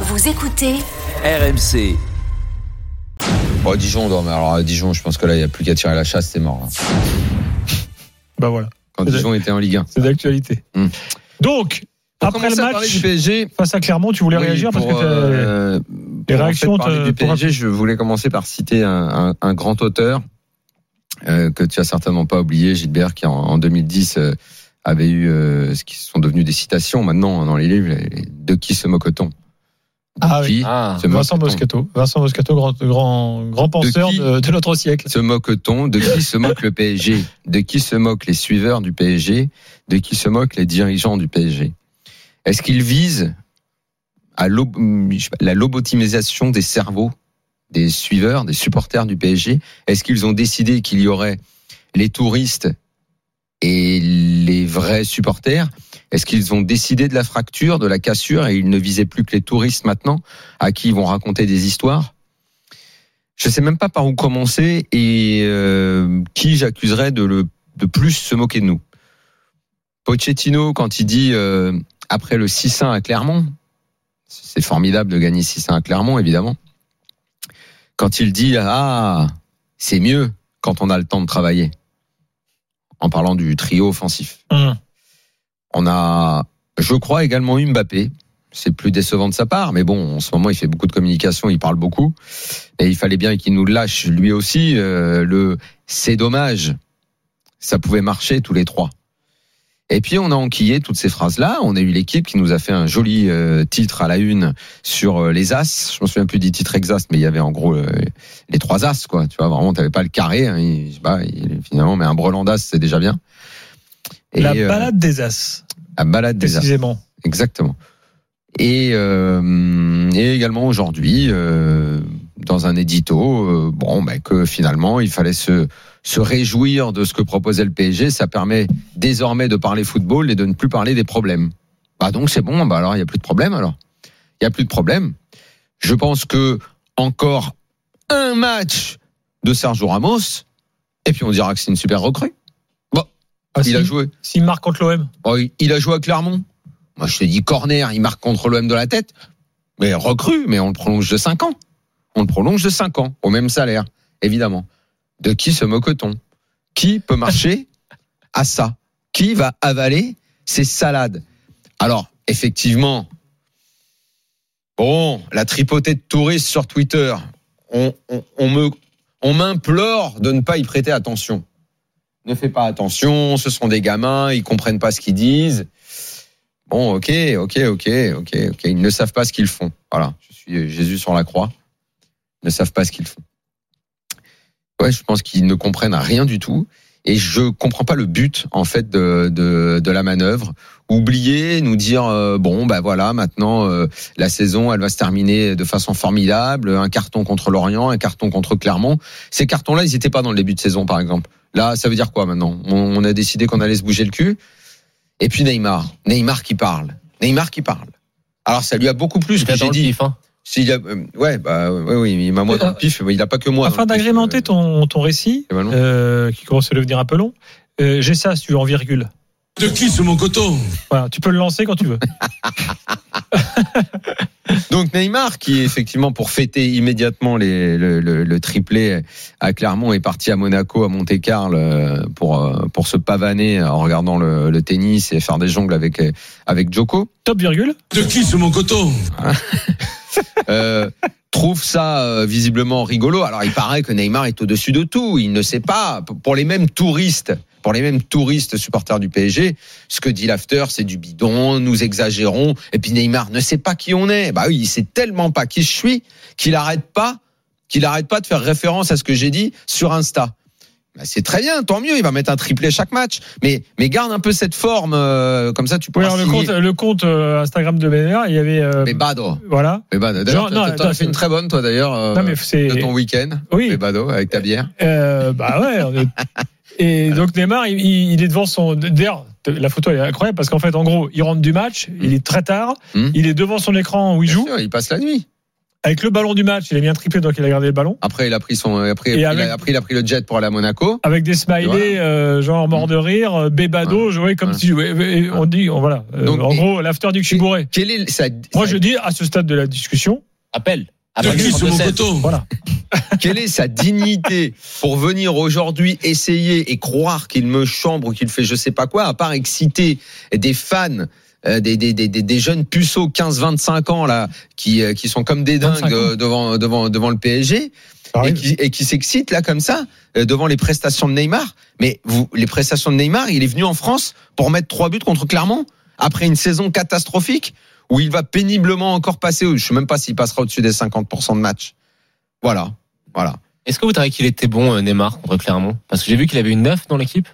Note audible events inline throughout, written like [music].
Vous écoutez RMC. Bon, Dijon, non, mais alors à Dijon, je pense que là, il n'y a plus qu'à tirer la chasse, c'est mort. hein. [laughs] Bah voilà, Quand C'est Dijon était en Ligue 1. c'est d'actualité. Hmm. Donc, Pour après le à parler du match PSG, face à Clermont, tu voulais oui, réagir parce que euh, les pour en réactions fait du pour- PSG, je voulais commencer par citer un, un- un grand auteur euh, que tu as certainement pas oublié, Gilbert, qui en, en 2010 euh, avait eu euh, ce qui sont devenus des citations maintenant dans les livres. les- De qui se moque-t-on Ah oui. Ah. se Vincent moque-t-on Moscato, Vincent Moscato, grand, grand, grand penseur de, de notre siècle. Se moque-t-on De qui se moque le PSG De qui se moquent les suiveurs du PSG De qui se moquent les dirigeants du PSG Est-ce qu'ils visent à lob- je sais pas, la lobotomisation des cerveaux des suiveurs, des supporters du PSG Est-ce qu'ils ont décidé qu'il y aurait les touristes et les vrais supporters Est-ce qu'ils ont décidé de la fracture, de la cassure et ils ne visaient plus que les touristes maintenant à qui ils vont raconter des histoires? Je sais même pas par où commencer et euh, qui j'accuserais de le plus se moquer de nous. Pochettino quand il dit euh, après le 6-1 à Clermont, c'est formidable de gagner 6-1 à Clermont évidemment. Quand il dit ah c'est mieux quand on a le temps de travailler. En parlant du trio offensif. Hum. On a, je crois, également Mbappé. C'est plus décevant de sa part, mais bon, en ce moment, il fait beaucoup de communication, il parle beaucoup. Et il fallait bien qu'il nous lâche lui aussi. euh, le c'est dommage. Ça pouvait marcher tous les trois. Et puis on a enquillé toutes ces phrases-là. On a eu l'équipe qui nous a fait un joli euh, titre à la une sur euh, les as. Je me souviens plus du titre exact, mais il y avait en gros euh, les trois as, quoi. Tu vois, vraiment, t'avais pas le carré. hein. Il- il- finalement, mais un brelan d'as, c'est déjà bien. Et, La euh, balade des As, la balade des as. précisément. Exactement. Et, euh, et également aujourd'hui, euh, dans un édito, euh, bon, bah, que finalement, il fallait se, se réjouir de ce que proposait le PSG. Ça permet désormais de parler football et de ne plus parler des problèmes. Bah donc c'est bon, bah alors il n'y a plus de problème alors. Il n'y a plus de problème. Je pense que encore un match de Sergio Ramos, et puis on dira que c'est une super recrue. Ah, Il si- a joué. S'il marque contre l'OM. Oh, il- il a joué à Clermont. Moi, je te dis corner, il marque contre l'OM de la tête. Mais recrue, mais on le prolonge de 5 ans. On le prolonge de 5 ans, au même salaire, évidemment. De qui se moque-t-on? Qui peut marcher à ça? Qui va avaler ces salades? Alors, effectivement, bon, la tripotée de touristes sur Twitter, on, on, on me, on m'implore de ne pas y prêter attention ne fais pas attention, ce sont des gamins, ils comprennent pas ce qu'ils disent. Bon, ok, ok, ok, ok, ok. Ils ne savent pas ce qu'ils font. Voilà, je suis Jésus sur la croix. Ils ne savent pas ce qu'ils font. Ouais, je pense qu'ils ne comprennent rien du tout. Et je comprends pas le but en fait de, de, de la manœuvre. Oublier, nous dire euh, bon bah voilà maintenant euh, la saison elle va se terminer de façon formidable, un carton contre Lorient, un carton contre Clermont. Ces cartons-là ils n'étaient pas dans le début de saison par exemple. Là ça veut dire quoi maintenant? On, on a décidé qu'on allait se bouger le cul. Et puis Neymar, Neymar qui parle, Neymar qui parle. Alors ça lui a beaucoup plu ce que j'ai dit. hein. S'il a, euh, ouais bah ouais, oui il m'a moi dans le pif, mais il a pas que moi. Afin d'agrémenter euh, ton, ton récit, euh, qui commence à devenir un peu long, euh, j'ai ça, si tu veux, en virgule. De qui ce mon coton Voilà, tu peux le lancer quand tu veux. [laughs] Donc Neymar, qui effectivement pour fêter immédiatement les, le, le- le triplé à Clermont, est parti à Monaco, à Monte Carlo euh, pour euh, pour se pavaner en regardant le, le tennis et faire des jongles avec euh, avec Joko. Top virgule. De qui ce mon coton [laughs] Euh, trouve ça euh, visiblement rigolo. Alors il paraît que Neymar est au-dessus de tout. Il ne sait pas. Pour les mêmes touristes, pour les mêmes touristes supporters du PSG, ce que dit l'after, c'est du bidon. Nous exagérons. Et puis Neymar ne sait pas qui on est. Bah oui, il sait tellement pas qui je suis qu'il arrête pas, qu'il arrête pas de faire référence à ce que j'ai dit sur Insta. Bah, c'est très bien, tant mieux. Il va mettre un triplé chaque match. Mais mais garde un peu cette forme. euh, comme ça, tu Oui, alors le compte, le compte euh, Instagram de Benner, il y avait. euh, Mais Bado. voilà. Mais Bado. D'ailleurs, Genre, non, t'en- t'en attends, as fait une très bonne, toi d'ailleurs. euh, de ton week-end. Oui. Les Bado avec ta bière. Bah ouais. on est- [laughs] Et donc Neymar, il, il est devant son. D'ailleurs, la photo elle est incroyable parce qu'en fait, en gros, il rentre du match, il est très tard, Hmm. il est devant son écran où il Bien joue. sûr, il passe la nuit. avec le ballon du match, il a un triplé donc il a gardé le ballon. Après, il a pris son, après, Et il avec- a, après, il a pris le jet pour aller à Monaco. Avec des smileys, Voilà. euh, genre mort de rire, euh, bébado, jouer comme Ouais. si, ouais, ouais, on dit, on- voilà. Euh, en gros, l'after du que je suis bourré. Quelle est sa, Moi, sa- je dis, à ce stade de la discussion, Appel. De qui sur mon 32-16. coton voilà. [laughs] quelle est sa dignité pour venir aujourd'hui essayer et croire qu'il me chambre ou qu'il fait je sais pas quoi, à part exciter des fans. euh, Des, des, des, des- jeunes puceaux 15-25 ans là qui, euh, qui sont comme des 25 dingues euh, devant, devant, devant le PSG et qui, et qui s'excitent là comme ça euh, devant les prestations de Neymar. Mais vous, les prestations de Neymar, il est venu en France pour mettre trois buts contre Clermont après une saison catastrophique où il va péniblement encore passer. Je sais même pas s'il passera au-dessus des 50% de matchs. Voilà, voilà. Est-ce que vous trouvez qu'il était bon, euh, Neymar, contre Clermont Parce que j'ai vu qu'il avait une neuf dans l'équipe.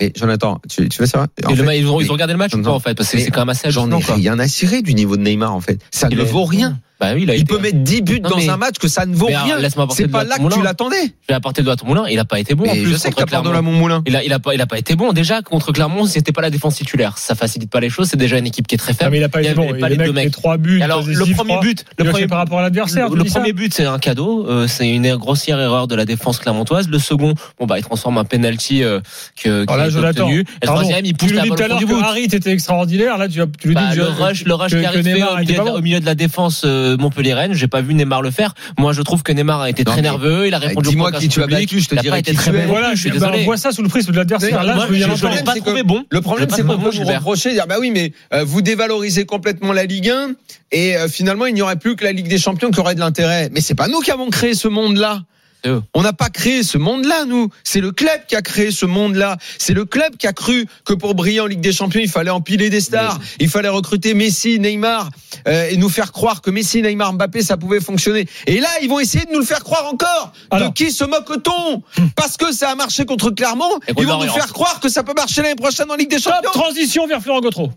Et Jonathan, tu, tu veux savoir En le ils, ont, ils mais- ont regardé le match ou pas, en fait? Parce que mais c'est quand même assez J'en ai quoi. rien à cirer du niveau de Neymar en fait. Ça Il ne vaut rien. Bah oui, il a Il été- peut mettre 10 buts Non, dans mais- un match que ça ne vaut Mais rien. C'est pas là que tu moulin. l'attendais. Je vais apporter le doigt à ton moulin. Il a pas été bon en plus je sais que contre t'apportes de la mon moulin. Il a, il a pas, il a pas été bon. Déjà contre Clermont, c'était pas la défense titulaire. Ça facilite pas les choses. C'est déjà une équipe qui est très faible. mais il a pas été bon. les le deux mecs. trois buts. Alors le premier but, le premier par rapport à l'adversaire. Le, tu le dis ça premier but, c'est un cadeau. euh, c'est une grossière erreur de la défense clermontoise. Le second, bon bah, il transforme un penalty euh, que, qui Alors là, a obtenu. Et le troisième, il pousse tu la balle tout à l'heure du que bout. Harit était extraordinaire. Là, tu, tu lui Bah, dis le rush, le rush qui arrive au milieu, de, bon. au milieu de la défense montpelliéraine. J'ai pas vu Neymar le faire. Moi, je trouve que Neymar a été Non, très nerveux. Il a répondu Dis-moi qui tu as battu, je te Il a dirai pas été qui très tu es. bon. Voilà, je suis bah, désolé. on voit ça sous le prisme de l'adversaire. Là, Moi, je veux y aller je, je entendre. l'ai pas trouvé bon. Le problème, c'est pas qu'on peut vous reprocher, dire bah oui, mais euh, vous dévalorisez complètement la Ligue 1 et euh, finalement il n'y aurait plus que la Ligue des Champions qui aurait de l'intérêt. Mais c'est pas nous qui avons créé ce monde-là. Eux. On n'a pas créé ce monde-là, nous. C'est le club qui a créé ce monde-là. C'est le club qui a cru que pour briller en Ligue des Champions, il fallait empiler des stars. Il fallait recruter Messi, Neymar euh, et nous faire croire que Messi, Neymar, Mbappé, ça pouvait fonctionner. Et là, ils vont essayer de nous le faire croire encore. Alors. de qui se moque-t-on Parce que ça a marché contre Clermont. Et Ils vont nous faire croire que ça peut marcher l'année prochaine en Ligue des Top, Champions. transition vers Florent Gautreau.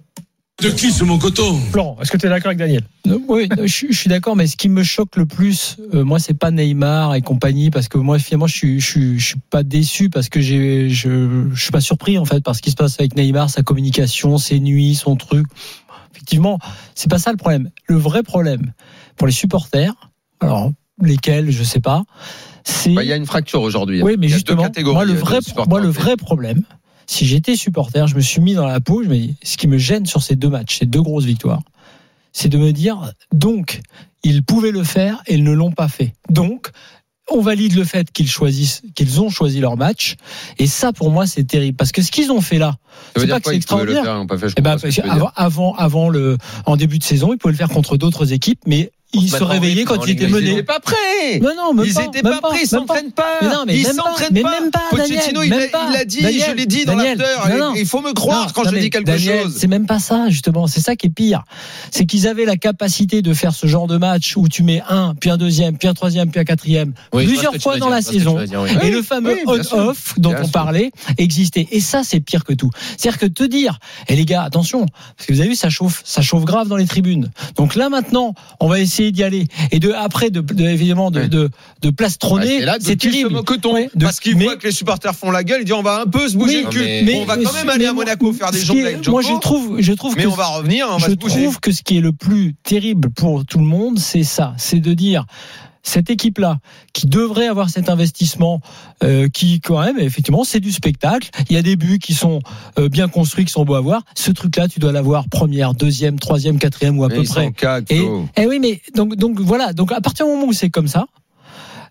De qui sur mon coton Florent, est-ce que tu es d'accord avec Daniel? Non, Oui, je, suis- je suis d'accord, mais ce qui me choque le plus, euh, moi, c'est pas Neymar et compagnie, parce que moi, finalement, je suis, je suis, je suis pas déçu parce que j'ai, je, je suis pas surpris en fait par ce qui se passe avec Neymar, sa communication, ses nuits, son truc. Effectivement, c'est pas ça le problème. Le vrai problème pour les supporters, alors lesquels, je sais pas, c'est Bah, Il y a une fracture aujourd'hui. oui, mais justement, moi le vrai, moi le vrai problème, si j'étais supporter, je me suis mis dans la peau, je me dis, ce qui me gêne sur ces deux matchs, ces deux grosses victoires, c'est de me dire, donc, ils pouvaient le faire et ils ne l'ont pas fait. Donc, on valide le fait qu'ils choisissent, qu'ils ont choisi leur match. Et ça, pour moi, c'est terrible. Parce que ce qu'ils ont fait là, c'est pas que c'est extraordinaire. faire, pas fait, je eh ben, avant, avant, avant le, en début de saison, ils pouvaient le faire contre d'autres équipes, mais ils se réveillaient quand ils étaient des Ils menés. n'étaient pas prêts. Mais non, même Ils pas, étaient même pas prêts, ils pas. s'entraînent pas. Mais non, mais ils même pas, s'entraînent mais pas. même pas, Pochettino, il Daniel, l'a- même pas. il l'a dit, Daniel, je l'ai dit dans Daniel, l'after. non, non. Il faut me croire Non, quand non, je dis quelque Daniel, chose. C'est même pas ça, justement. C'est ça qui est pire. C'est qu'ils avaient la capacité de faire ce genre de match où tu mets un, puis un deuxième, puis un troisième, puis un quatrième, Oui, plusieurs fois dans dire, la saison. veux dire, oui. Et Oui, le fameux on-off dont on parlait existait. Et ça, c'est pire que tout. C'est-à-dire que te dire, et les gars, attention, parce que vous avez vu, ça chauffe, ça chauffe grave dans les tribunes. Donc là, maintenant, on va essayer d'y aller. Et de, après, de, de- évidemment, de, de, de plastronner, c'est qui se terrible. moque-t-on Ouais, de- Parce qu'ils mais- voient que les supporters font la gueule, ils disent on va un peu se bouger le cul. mais- on va quand même aller à Monaco faire des jongles avec Moi, je trouve, je trouve mais que on va revenir, on va je se trouve que ce qui est le plus terrible pour tout le monde, c'est ça, c'est de dire cette équipe-là qui devrait avoir cet investissement, euh, qui quand même effectivement c'est du spectacle. Il y a des buts qui sont euh, bien construits, qui sont beaux à voir. Ce truc-là, tu dois l'avoir première, deuxième, troisième, quatrième ou à Mais peu près. cacent, Et, Flo. eh oui, mais donc donc voilà. Donc à partir du moment où c'est comme ça.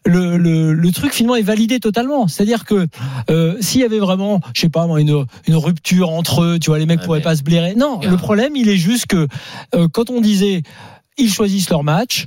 Le, le, le truc finalement est validé totalement. C'est-à-dire que euh, s'il y avait vraiment, je sais pas, moi, une, une rupture entre eux, tu vois, les mecs Ouais, pourraient mais- pas se blairer. Non, Gars. le problème, il est juste que euh, quand on disait ils choisissent leur match,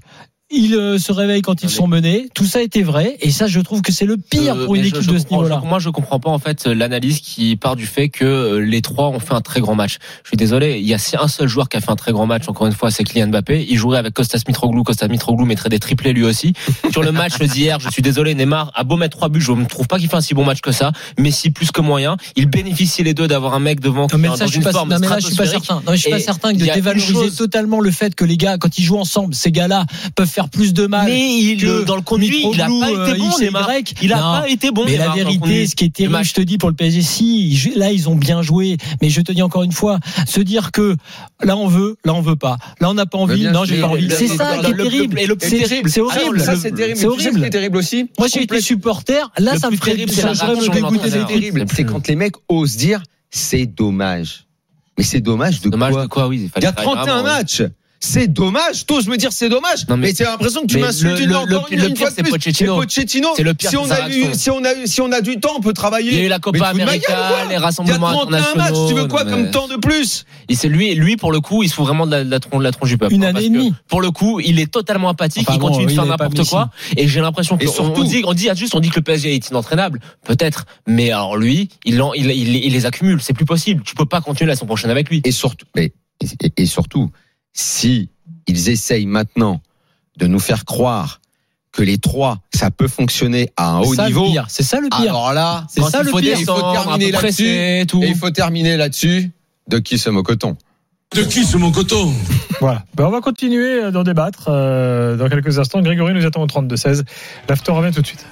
ils euh, se réveillent quand ils mais- sont menés, tout ça était vrai. Et ça, je trouve que c'est le pire Euh, pour une mais équipe je- je de ce niveau-là. Moi, je comprends pas en fait l'analyse qui part du fait que euh, les trois ont fait un très grand match. Je suis désolé, il y a si un seul joueur qui a fait un très grand match. Encore une fois, c'est Kylian Mbappé. Il jouerait avec Costas Mitroglou. Costas Mitroglou mettrait des triplés lui aussi. [laughs] Sur le match d'hier, je suis désolé, Neymar a beau mettre trois buts, je ne trouve pas qu'il fait un si bon match que ça. Messi plus que moyen. Il bénéficie les deux d'avoir un mec devant qui Non mais, est ça, dans je suis une pas, forme non, mais là, je suis pas certain. Non, mais je suis pas certain que de dévaloriser chose- totalement le fait que les gars, quand ils jouent ensemble, ces gars-là peuvent faire faire plus de mal. Mais il, que dans le conduit, il a Mitroglou, pas été euh, bon. Y. Il a Non. pas été bon. Mais la vérité, ce qui est terrible, je te dis pour le PSG, si là ils ont bien joué, mais je te dis encore une fois, se dire que là on veut, là on veut pas, là on n'a pas envie, non j'ai pas envie. C'est ça qui est le- terrible. et le plus C'est- terrible, c'est horrible. ça c'est terrible. C'est horrible. terrible aussi Moi j'ai été supporter, là ça me ferait, terrible, c'est quand les mecs osent dire c'est dommage. Mais c'est dommage de Dommage quoi de quoi, oui. Il y a faire 31 vraiment, matchs. C'est dommage. T'oses me dire c'est dommage. Non, mais- mais, c'est l'impression que tu m'insultes le- une le- encore le- une, le une pire, fois de c'est plus. Pochettino. Et Pochettino. C'est le pire, Si on a eu, si on a eu, si on a du temps, on peut travailler. Il y a eu la Copa América, les Il y a rassemblements 31 matchs. internationaux. Tu veux quoi non, comme mais- temps de plus? Et c'est lui, lui pour le coup, il se fout vraiment de la, de la de la tronche du peuple. Une hein, année et demie. Pour le coup, il est totalement apathique. Enfin il bon, continue de il faire n'importe quoi. Et j'ai l'impression que surtout- on dit, on dit à juste, on dit que le PSG est inentraînable. Peut-être. Mais alors lui, il, il, il, il les accumule. C'est plus possible. Tu peux pas continuer la saison prochaine avec lui. Et surtout, et surtout, si ils essayent maintenant de nous faire croire que les trois, ça peut fonctionner à un C'est haut ça le niveau. pire. C'est ça le pire. Alors là, C'est ça il le faut pire. il faut terminer là-dessus. Et il faut terminer là-dessus. De qui se moque-t-on? De qui ce mon coton Voilà. Ben, on va continuer d'en débattre euh, dans quelques instants. Grégory nous attend au 32-16. L'after revient tout de suite.